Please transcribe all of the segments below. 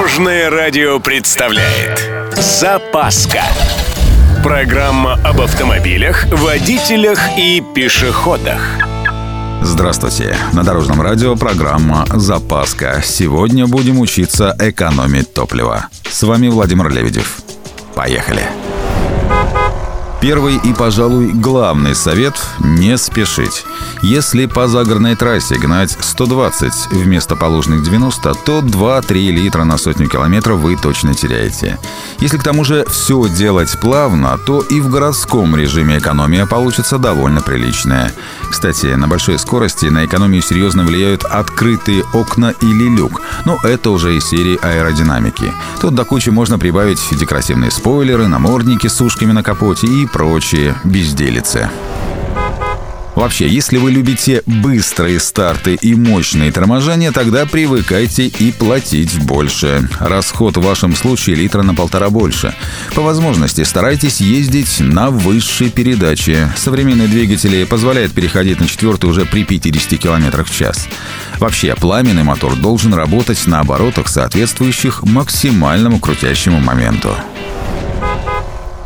Дорожное радио представляет Запаска Программа об автомобилях, водителях и пешеходах Здравствуйте! На Дорожном радио программа «Запаска». Сегодня будем учиться экономить топливо. С вами Владимир Лебедев. Поехали! Первый и, пожалуй, главный совет – не спешить. Если по загородной трассе гнать 120 вместо положенных 90, то 2-3 литра на сотню километров вы точно теряете. Если к тому же все делать плавно, то и в городском режиме экономия получится довольно приличная. Кстати, на большой скорости на экономию серьезно влияют открытые окна или люк. Но это уже из серии аэродинамики. Тут до кучи можно прибавить декоративные спойлеры, намордники с ушками на капоте и прочие безделицы. Вообще, если вы любите быстрые старты и мощные торможения, тогда привыкайте и платить больше. Расход в вашем случае литра на полтора больше. По возможности старайтесь ездить на высшей передаче. Современные двигатели позволяют переходить на четвертый уже при 50 км в час. Вообще, пламенный мотор должен работать на оборотах, соответствующих максимальному крутящему моменту.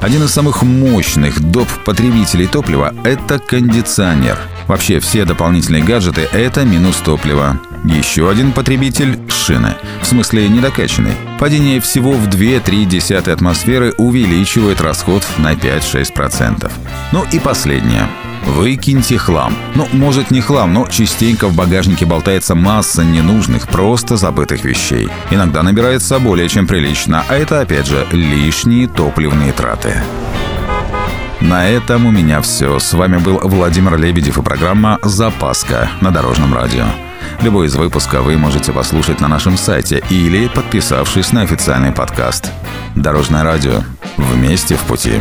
Один из самых мощных доп. потребителей топлива – это кондиционер. Вообще все дополнительные гаджеты – это минус топлива. Еще один потребитель – шины. В смысле недокачанный. Падение всего в 2-3 атмосферы увеличивает расход на 5-6%. Ну и последнее – Выкиньте хлам. Ну, может не хлам, но частенько в багажнике болтается масса ненужных, просто забытых вещей. Иногда набирается более чем прилично, а это опять же лишние топливные траты. На этом у меня все. С вами был Владимир Лебедев и программа «Запаска» на Дорожном радио. Любой из выпусков вы можете послушать на нашем сайте или подписавшись на официальный подкаст. Дорожное радио. Вместе в пути.